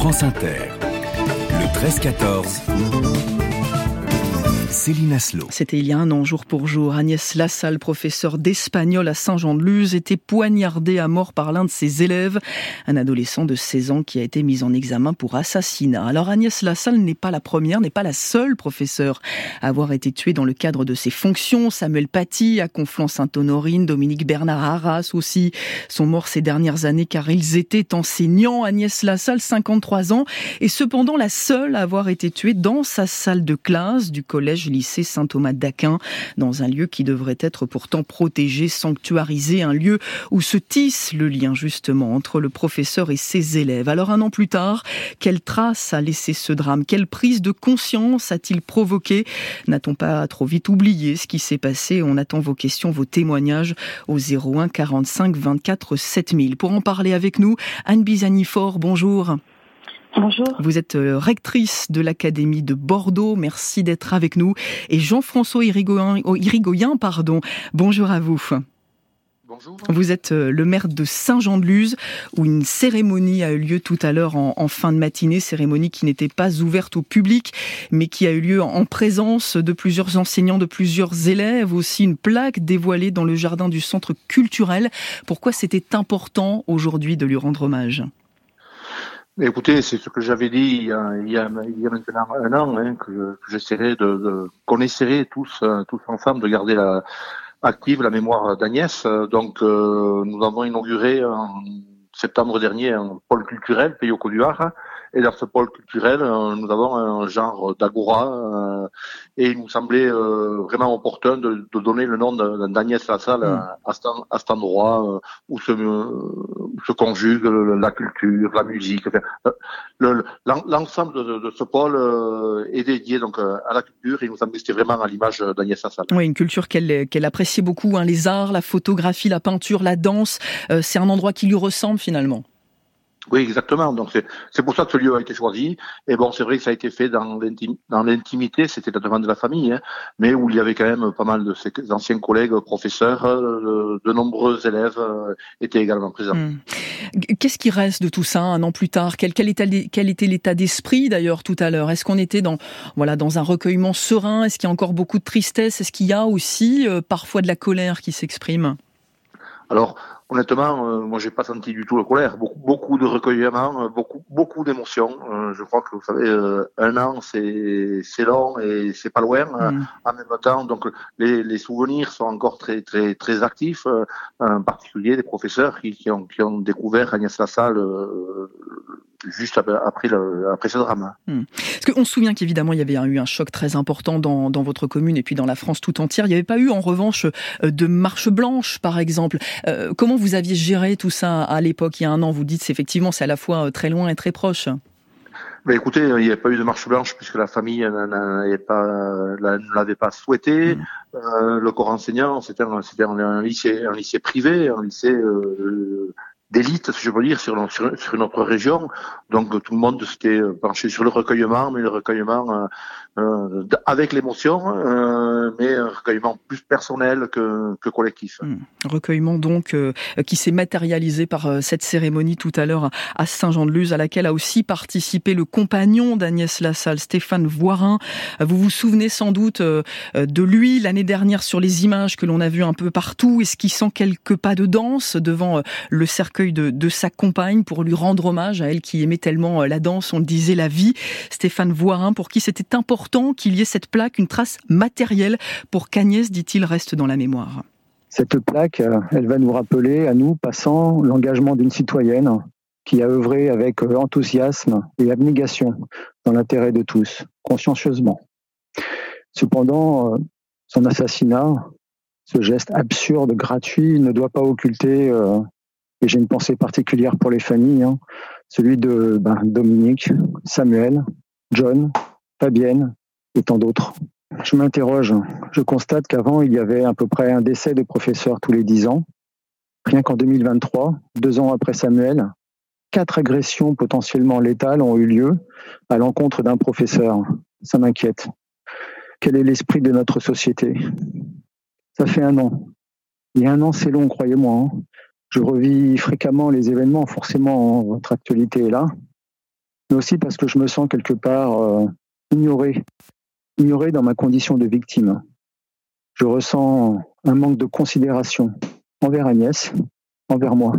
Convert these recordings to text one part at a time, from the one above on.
France Inter, le 13-14. Céline Aslo. C'était il y a un an, jour pour jour. Agnès Lassalle, professeur d'espagnol à Saint-Jean-de-Luz, était poignardée à mort par l'un de ses élèves, un adolescent de 16 ans qui a été mis en examen pour assassinat. Alors Agnès Lassalle n'est pas la première, n'est pas la seule professeure à avoir été tuée dans le cadre de ses fonctions. Samuel Paty à Conflans-Sainte-Honorine, Dominique Bernard Arras aussi sont morts ces dernières années car ils étaient enseignants. Agnès Lassalle, 53 ans, est cependant la seule à avoir été tuée dans sa salle de classe du collège lycée Saint-Thomas d'Aquin, dans un lieu qui devrait être pourtant protégé, sanctuarisé, un lieu où se tisse le lien justement entre le professeur et ses élèves. Alors un an plus tard, quelle trace a laissé ce drame? Quelle prise de conscience a-t-il provoqué? N'a-t-on pas trop vite oublié ce qui s'est passé? On attend vos questions, vos témoignages au 01 45 24 7000. Pour en parler avec nous, Anne Bizani-Fort, bonjour. Bonjour. Vous êtes euh, rectrice de l'Académie de Bordeaux. Merci d'être avec nous. Et Jean-François Irigoyen, oh, Irigoyen, pardon. Bonjour à vous. Bonjour. Vous êtes euh, le maire de Saint-Jean-de-Luz, où une cérémonie a eu lieu tout à l'heure en, fin de matinée, cérémonie qui n'était pas ouverte au public, mais qui a eu lieu en présence de plusieurs enseignants, de plusieurs élèves, aussi une plaque dévoilée dans le jardin du centre culturel. Pourquoi c'était important aujourd'hui de lui rendre hommage? Écoutez, c'est ce que j'avais dit il y, a, il, y a, maintenant un an, hein, que, j'essaierai de, de qu'on essaierait tous, euh, tous ensemble de garder la, active la mémoire d'Agnès. Donc, euh, nous avons inauguré en septembre dernier un pôle culturel, Pays au Côte et dans ce pôle culturel, euh, nous avons un genre d'agora euh, et il nous semblait euh, vraiment opportun de, de, donner le nom d'Agnès Lassalle mm. à, à, cet endroit où se, se conjugue la culture, la musique. L'ensemble de, de, ce pôle est dédié donc à la culture et il nous semblait c'était vraiment à l'image d'Agnès Lassalle. Oui, une culture qu'elle qu'elle appréciait beaucoup, hein, les arts, la photographie, la peinture, la danse. c'est un endroit qui lui ressemble finalement. Oui, exactement. Donc c'est pour ça que ce lieu a été choisi. Et bon, c'est vrai que ça a été fait dans l'intimité, c'était la demande de la famille, hein, mais où il y avait quand même pas mal de ses anciens collègues, professeurs, euh, de nombreux élèves euh, étaient également présents. Hmm. Qu'est-ce qui reste de tout ça un an plus tard? Quel, quel, quel était l'état d'esprit d'ailleurs tout à l'heure? Est-ce qu'on était dans voilà dans un recueillement serein? Est-ce qu'il y a encore beaucoup de tristesse? Est-ce qu'il y a aussi euh, parfois de la colère qui s'exprime? Alors Honnêtement, euh, moi j'ai pas senti du tout la colère. Beaucoup, beaucoup de recueillement, euh, beaucoup, beaucoup d'émotions. Euh, je crois que vous savez, un an c'est c'est long et c'est pas loin mm. en même temps. Donc les, les souvenirs sont encore très très très actifs, en particulier des professeurs qui, qui ont qui ont découvert Agnès Lassalle juste après, le, après ce drame. Hmm. Parce qu'on se souvient qu'évidemment, il y avait eu un choc très important dans, dans, votre commune et puis dans la France tout entière. Il n'y avait pas eu, en revanche, euh, de marche blanche, par exemple. Euh, comment vous aviez géré tout ça à l'époque, il y a un an Vous dites, effectivement, c'est à la fois euh, très loin et très proche. Mais écoutez, il n'y a pas eu de marche blanche puisque la famille ne l'avait pas souhaité. Euh, le corps enseignant, c'était un, un, lycée, un lycée privé, un lycée euh, d'élite, si je peux dire, sur, notre région. Donc tout le monde s'était penché sur le recueillement, mais le recueillement euh, euh, avec l'émotion, euh, mais un recueillement plus personnel que, que collectif. Hmm. Recueillement donc euh, qui s'est matérialisé par euh, cette cérémonie tout à l'heure à Saint-Jean-de-Luz, à laquelle a aussi participé le compagnon d'Agnès Lassalle, Stéphane Voirin. Vous vous souvenez sans doute de lui l'année dernière sur les images que l'on a vues un peu partout, sent quelques pas de danse devant le de, sa compagne pour lui rendre hommage à elle qui aimait tellement la danse, on le disait, la vie. Stéphane Voirin, pour qui c'était important qu'il y ait cette plaque, une trace matérielle pour qu'Agnès, dit-il, reste dans la mémoire. Cette plaque, euh, elle va nous rappeler à nous, passants, l'engagement d'une citoyenne qui a œuvré avec euh, enthousiasme et abnégation dans l'intérêt de tous, consciencieusement. Cependant, euh, son assassinat, ce geste absurde, gratuit, ne doit pas occulter, et j'ai une pensée particulière pour les familles, hein, celui de ben, Dominique, Samuel, John, Fabienne et tant d'autres. Je m'interroge. Je constate qu'avant, il y avait à peu près un décès de professeur tous les dix ans. Rien qu'en 2023, deux ans après Samuel, quatre agressions potentiellement létales ont eu lieu à l'encontre d'un professeur. Ça m'inquiète. Quel est l'esprit de notre société? Ça fait un an. A un an, c'est long, croyez-moi. Hein. Je revis fréquemment les événements, forcément, votre actualité est là. mais aussi parce que je me sens quelque part ignoré, ignoré dans ma condition de victime. Je ressens un manque de considération envers Agnès, envers moi.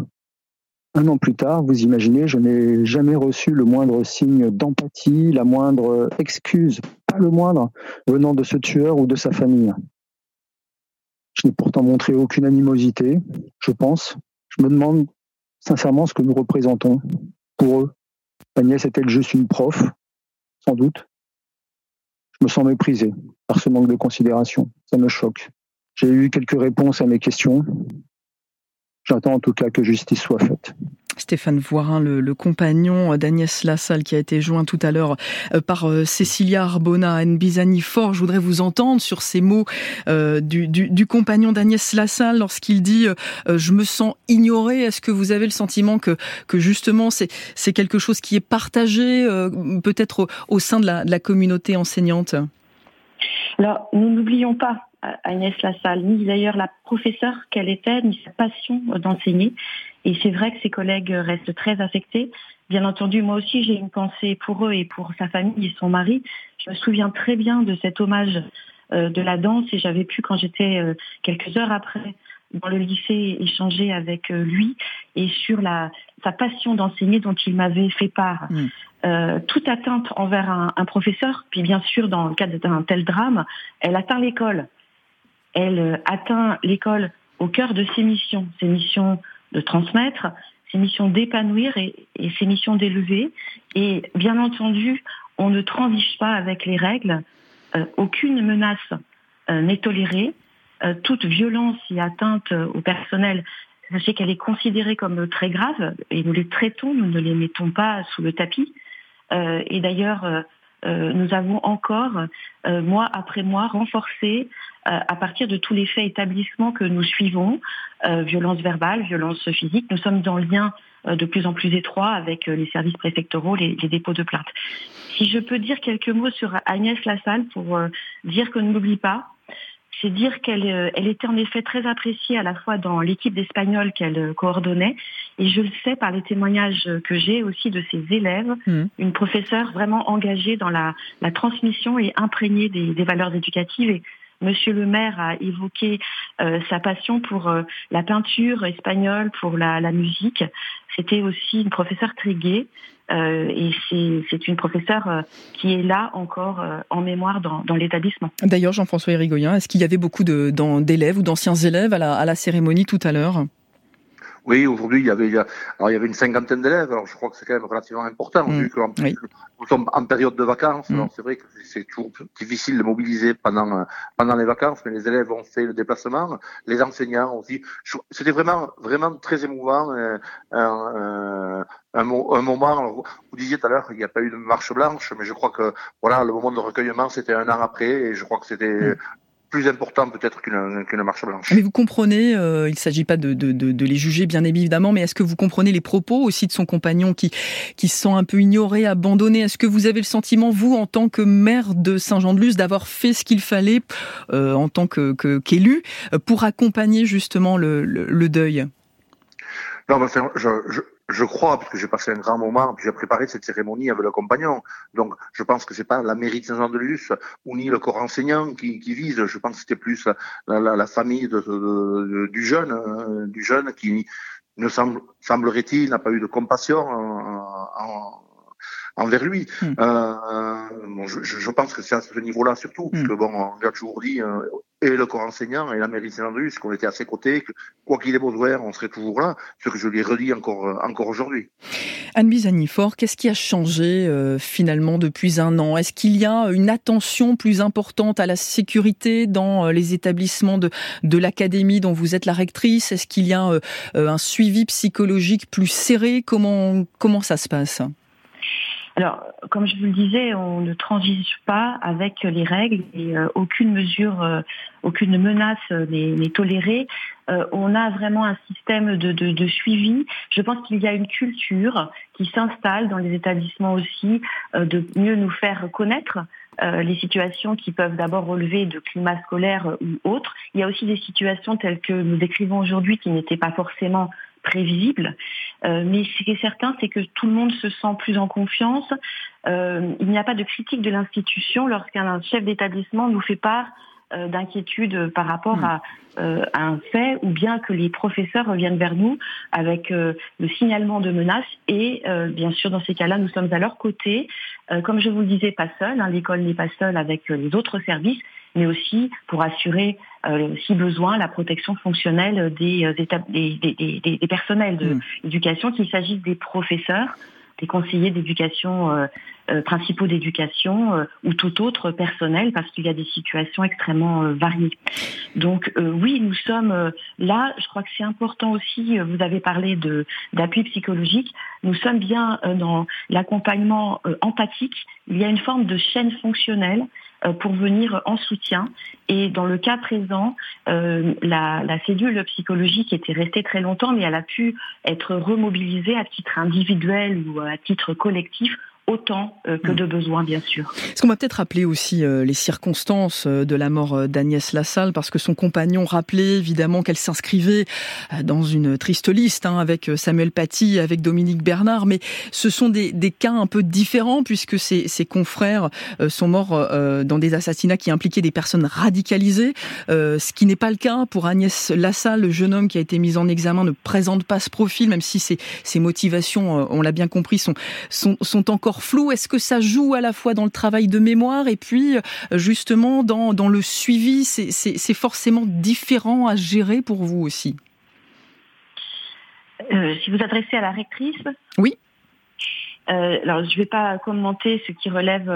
Un an plus tard, vous imaginez, je n'ai jamais reçu le moindre signe d'empathie, la moindre excuse, pas le moindre, venant de ce tueur ou de sa famille. Je n'ai pourtant montré aucune animosité, je pense. Je me demande sincèrement ce que nous représentons pour eux. Agnès est-elle juste une prof? Sans doute. Je me sens méprisé par ce manque de considération. Ça me choque. J'ai eu quelques réponses à mes questions. J'attends en tout cas que justice soit faite. Stéphane Voirin, le, compagnon d'Agnès Lassalle, qui a été joint tout à l'heure euh, par euh, Cécilia Arbona Nbizani Fort. Je voudrais vous entendre sur ces mots euh, du, compagnon d'Agnès Lassalle lorsqu'il dit Je me sens ignoré ». Est-ce que vous avez le sentiment que, justement c'est quelque chose qui est partagé peut-être au, sein de la, de la communauté enseignante? Alors, nous n'oublions pas Agnès Lassalle, ni d'ailleurs la professeure qu'elle était, ni sa passion d'enseigner. Et c'est vrai que ses collègues restent très affectés. Bien entendu, moi aussi, j'ai une pensée pour eux et pour sa famille et son mari. Je me souviens très bien de cet hommage euh, de la danse et j'avais pu, quand j'étais euh, quelques heures après dans le lycée, échanger avec euh, lui et sur la, sa passion d'enseigner dont il m'avait fait part. Mm. toute atteinte envers un, un, professeur, puis bien sûr, dans le cadre d'un tel drame, elle atteint l'école elle euh, atteint l'école au cœur de ses missions, ses missions de transmettre, ses missions d'épanouir et, ses missions d'élever. Et bien entendu, on ne transige pas avec les règles. Euh, aucune menace euh, n'est tolérée. toute violence et atteinte au personnel, sachez qu'elle est considérée comme très grave et nous les traitons, nous ne les mettons pas sous le tapis. et d'ailleurs, euh, nous avons encore, euh, mois après mois, renforcé euh, à partir de tous les faits établissements que nous suivons, violence verbale, violence physique. Nous sommes en lien de plus en plus étroit avec les services préfectoraux, les, les, dépôts de plaintes. Si je peux dire quelques mots sur Agnès Lassalle pour dire qu'on n'oublie pas, c'est dire qu'elle euh, elle était en effet très appréciée à la fois dans l'équipe d'Espagnol qu'elle euh, coordonnait, et je le sais par les témoignages que j'ai aussi de ses élèves, mmh. une professeure vraiment engagée dans la, la transmission et imprégnée des, des, valeurs éducatives. Et Monsieur le maire a évoqué euh, sa passion pour euh, la peinture espagnole, pour la, musique. C'était aussi une professeure très. Euh, et c'est une professeure qui est là encore en mémoire dans, l'établissement. D'ailleurs, Jean-François Érigoyen, est-ce qu'il y avait beaucoup d'élèves ou d'anciens élèves à la cérémonie tout à l'heure? Oui, aujourd'hui, il y avait, alors il y avait une cinquantaine d'élèves. Alors, je crois que c'est quand même relativement important, mmh. vu que nous sommes en période de vacances. Mmh. Alors, c'est vrai que c'est toujours difficile de mobiliser pendant pendant les vacances, mais les élèves ont fait le déplacement, les enseignants aussi. C'était vraiment vraiment très émouvant. Euh, euh, un, un, moment, vous disiez tout à l'heure qu'il n'y a pas eu de marche blanche, mais je crois que voilà, le moment de recueillement, c'était un an après, et je crois que c'était mmh plus important peut-être qu'une marche blanche. Mais vous comprenez, euh, il ne s'agit pas de, de, de, les juger bien évidemment, mais est-ce que vous comprenez les propos aussi de son compagnon qui, qui se sent un peu ignoré, abandonné? Est-ce que vous avez le sentiment, vous, en tant que maire de Saint-Jean-de-Luz, d'avoir fait ce qu'il fallait euh, en tant qu'élu que, qu'élu pour accompagner justement le, le, le deuil? Non, je, je crois, parce que j'ai passé un grand moment, puis j'ai préparé cette cérémonie avec le compagnon. Donc, je pense que c'est pas la mairie de Saint-Jean-de-Luz ou ni le corps enseignant qui, qui vise. Je pense que c'était plus la, la, la famille de, de, du jeune, euh, du jeune qui ne semble, semblerait-il, n'a pas eu de compassion en, en, envers lui. Hmm. Euh, bon, je, je, pense que c'est à ce niveau-là surtout, hmm. parce que bon, on a toujours dit, euh, et le corps enseignant et la mairie de Saint-André, qu'on était à ses côtés, que quoi qu'il ait besoin, on serait toujours là, ce que je lui redis encore, euh, encore aujourd'hui. Anne Bizanifort, qu'est-ce qui a changé euh, finalement depuis un an? Est-ce qu'il y a une attention plus importante à la sécurité dans euh, les établissements de, de l'académie dont vous êtes la rectrice? Est-ce qu'il y a un suivi psychologique plus serré? Comment, comment ça se passe? Alors, comme je vous le disais, on ne transige pas avec les règles et euh, aucune mesure, euh, aucune menace n'est tolérée. Euh, on a vraiment un système de, de, de suivi. Je pense qu'il y a une culture qui s'installe dans les établissements aussi de mieux nous faire connaître les situations qui peuvent d'abord relever de climat scolaire ou autre. Il y a aussi des situations telles que nous décrivons aujourd'hui qui n'étaient pas forcément prévisible. mais ce qui est certain, c'est que tout le monde se sent plus en confiance. il n'y a pas de critique de l'institution lorsqu'un chef d'établissement nous fait part euh, d'inquiétude par rapport hmm. euh, à, un fait ou bien que les professeurs reviennent vers nous avec euh, le signalement de menaces et bien sûr dans ces cas-là nous sommes à leur côté comme je vous le disais pas seul hein, l'école n'est pas seule avec les autres services mais aussi pour assurer si besoin la protection fonctionnelle des, des, des, personnels d'éducation hmm. qu'il s'agisse des professeurs des conseillers d'éducation, euh, euh, principaux d'éducation euh, ou tout autre personnel parce qu'il y a des situations extrêmement variées. Donc oui, nous sommes là, je crois que c'est important aussi, vous avez parlé de d'appui psychologique, nous sommes bien dans l'accompagnement empathique, il y a une forme de chaîne fonctionnelle euh, pour venir en soutien. Et dans le cas présent, euh, la, la, cellule psychologique était restée très longtemps, mais elle a pu être remobilisée à titre individuel ou à titre collectif autant euh, que de mm. besoin, bien sûr. Est-ce qu'on va peut-être rappeler aussi euh, les circonstances euh, de la mort d'Agnès Lassalle, parce que son compagnon rappelait évidemment qu'elle s'inscrivait dans une triste liste hein, avec Samuel Paty, avec Dominique Bernard, mais ce sont des, des cas un peu différents puisque ses, ses confrères sont morts dans des assassinats qui impliquaient des personnes radicalisées, ce qui n'est pas le cas pour Agnès Lassalle, le jeune homme qui a été mis en examen ne présente pas ce profil, même si ses, ses motivations, on l'a bien compris, sont, sont, sont encore flou. Est-ce que ça joue à la fois dans le travail de mémoire et puis euh, justement dans, dans le suivi? C'est forcément différent à gérer pour vous aussi. Euh, Si vous adressez à la rectrice? Oui. Euh, alors, je ne vais pas commenter ce qui relève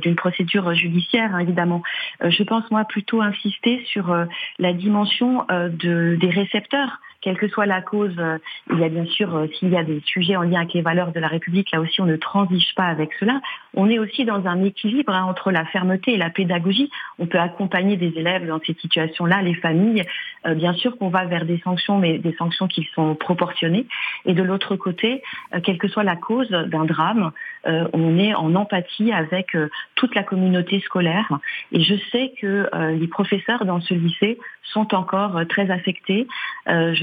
d'une procédure judiciaire, hein, évidemment. je pense, moi, plutôt insister sur la dimension de, des récepteurs quelle que soit la cause, euh, il y a bien sûr, euh, s'il y a des sujets en lien avec les valeurs de la République, là aussi on ne transige pas avec cela. On est aussi dans un équilibre hein, entre la fermeté et la pédagogie. On peut accompagner des élèves dans ces situations-là, les familles. Euh, bien sûr qu'on va vers des sanctions, mais des sanctions qui sont proportionnées. Et de l'autre côté, quelle que soit la cause d'un drame, on est en empathie avec toute la communauté scolaire. Et je sais que les professeurs dans ce lycée sont encore très affectés.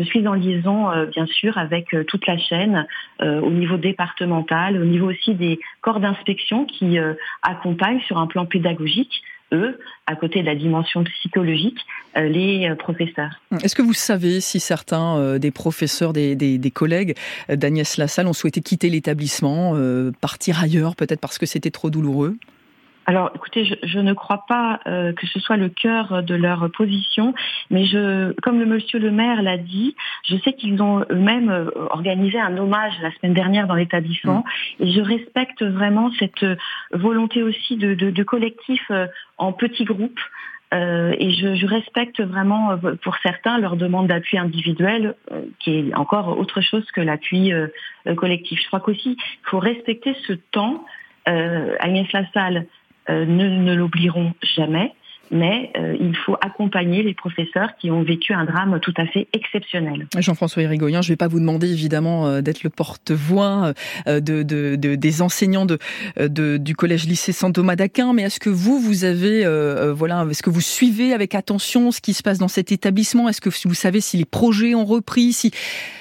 Suis en liaison, euh, bien sûr, avec euh, toute la chaîne, euh, au niveau départemental, au niveau aussi des corps d'inspection qui accompagnent sur un plan pédagogique eux, à côté de la dimension psychologique, les professeurs. Est-ce que vous savez si certains des professeurs, des, des collègues d'Agnès Lassalle ont souhaité quitter l'établissement, partir ailleurs, peut-être parce que c'était trop douloureux? Alors, écoutez, je, ne crois pas euh, que ce soit le cœur de leur position, mais je, comme le monsieur le maire l'a dit, je sais qu'ils ont eux-mêmes euh, organisé un hommage la semaine dernière dans l'établissement, mm. et je respecte vraiment cette volonté aussi de, de, de collectif euh, en petits groupes. et je, je, respecte vraiment pour certains leur demande d'appui individuel, qui est encore autre chose que l'appui collectif. Je crois qu'aussi il faut respecter ce temps. Agnès Lassalle euh, ne, ne l'oublieront jamais mais euh, il faut accompagner les professeurs qui ont vécu un drame tout à fait exceptionnel. Jean-François Irigoyen, je ne vais pas vous demander évidemment euh, d'être le porte-voix de, de, de, des enseignants de, du collège-lycée Saint-Thomas d'Aquin, mais est-ce que vous, vous avez, voilà, est-ce que vous suivez avec attention ce qui se passe dans cet établissement? Est-ce que vous savez si les projets ont repris, si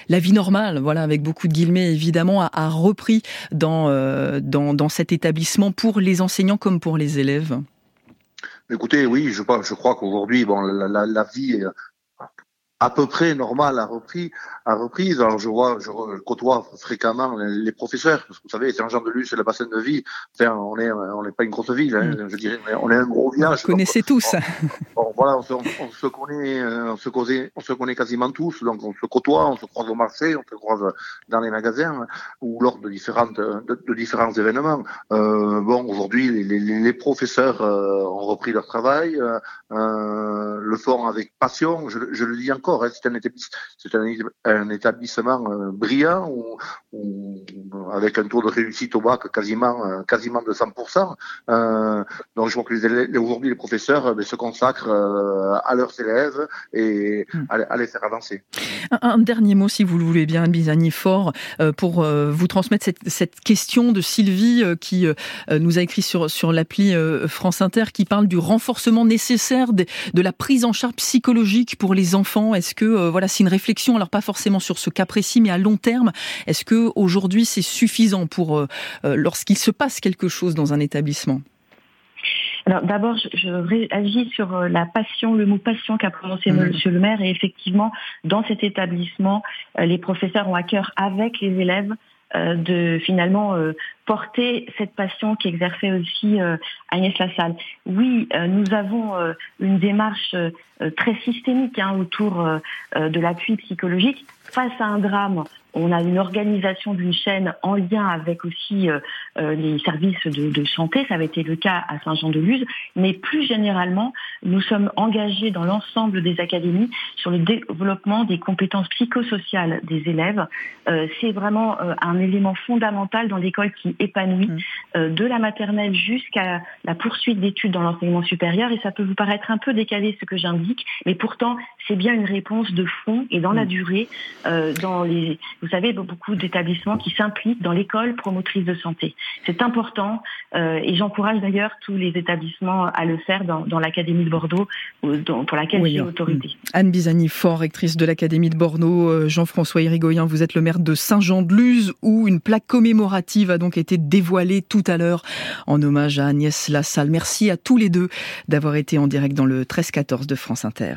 la vie normale, voilà, avec beaucoup de guillemets évidemment, a, a repris dans, dans, dans cet établissement pour les enseignants comme pour les élèves? Écoutez, oui, je, crois qu'aujourd'hui, bon, la, la, la vie à peu près normal à repris à reprise. Alors je vois, je côtoie fréquemment les, professeurs, parce que vous savez, Saint-Jean de Luz, c'est le bassin de vie. Enfin, on est on n'est pas une grosse ville, hein, mm. je dirais, on est un gros village. Vous connaissez tous. On, voilà, on se, on, se, connaît, euh, on se connaît, on se connaît quasiment tous. Donc on se côtoie, on se croise au marché, on se croise dans les magasins ou lors de différentes de, de différents événements. Euh, bon, aujourd'hui, les, les, les, professeurs euh, ont repris leur travail, euh, le font avec passion. Je, je le dis encore Hein. C'est un, établissement euh, brillant avec un taux de réussite au bac quasiment, euh, quasiment de 100%. Euh, donc je vois que aujourd'hui les professeurs ben, se consacrent à leurs élèves et hmm. à, les faire avancer. Un, dernier mot, si vous le voulez bien, Bisani Fort, pour vous transmettre cette, question de Sylvie qui nous a écrit sur, sur l'appli France Inter qui parle du renforcement nécessaire de, de la prise en charge psychologique pour les enfants. Est-ce que voilà, c'est une réflexion, alors pas forcément sur ce cas précis, mais à long terme, est-ce que aujourd'hui c'est suffisant pour lorsqu'il se passe quelque chose dans un établissement? Alors d'abord, je, je, réagis sur euh, la passion, le mot passion qu'a prononcé M. Mhm. Monsieur le maire. Et effectivement, dans cet établissement, euh, les professeurs ont à cœur avec les élèves euh, de finalement porter cette passion qui exerçait aussi Agnès Lassalle. Oui, nous avons une démarche très systémique hein, autour de l'appui psychologique face à un drame on a une organisation d'une chaîne en lien avec aussi euh, euh, les services de, santé. Ça avait été le cas à Saint-Jean-de-Luz. Mais plus généralement, nous sommes engagés dans l'ensemble des académies sur le développement des compétences psychosociales des élèves. Euh, c'est vraiment un élément fondamental dans l'école qui épanouit mmh. de la maternelle jusqu'à la poursuite d'études dans l'enseignement supérieur. Et ça peut vous paraître un peu décalé ce que j'indique, mais pourtant c'est bien une réponse de fond et dans la mmh. Durée. dans les, vous savez, beaucoup d'établissements qui s'impliquent dans l'école promotrice de santé. C'est important euh, et j'encourage d'ailleurs tous les établissements à le faire dans, l'Académie de Bordeaux, pour laquelle j'ai autorité. Anne Bizani-Fort, rectrice de l'Académie de Bordeaux, euh, Jean-François Irigoyen, vous êtes le maire de Saint-Jean-de-Luz, où une plaque commémorative a donc été dévoilée tout à l'heure en hommage à Agnès Lassalle. Merci à tous les deux d'avoir été en direct dans le 13-14 de France Inter.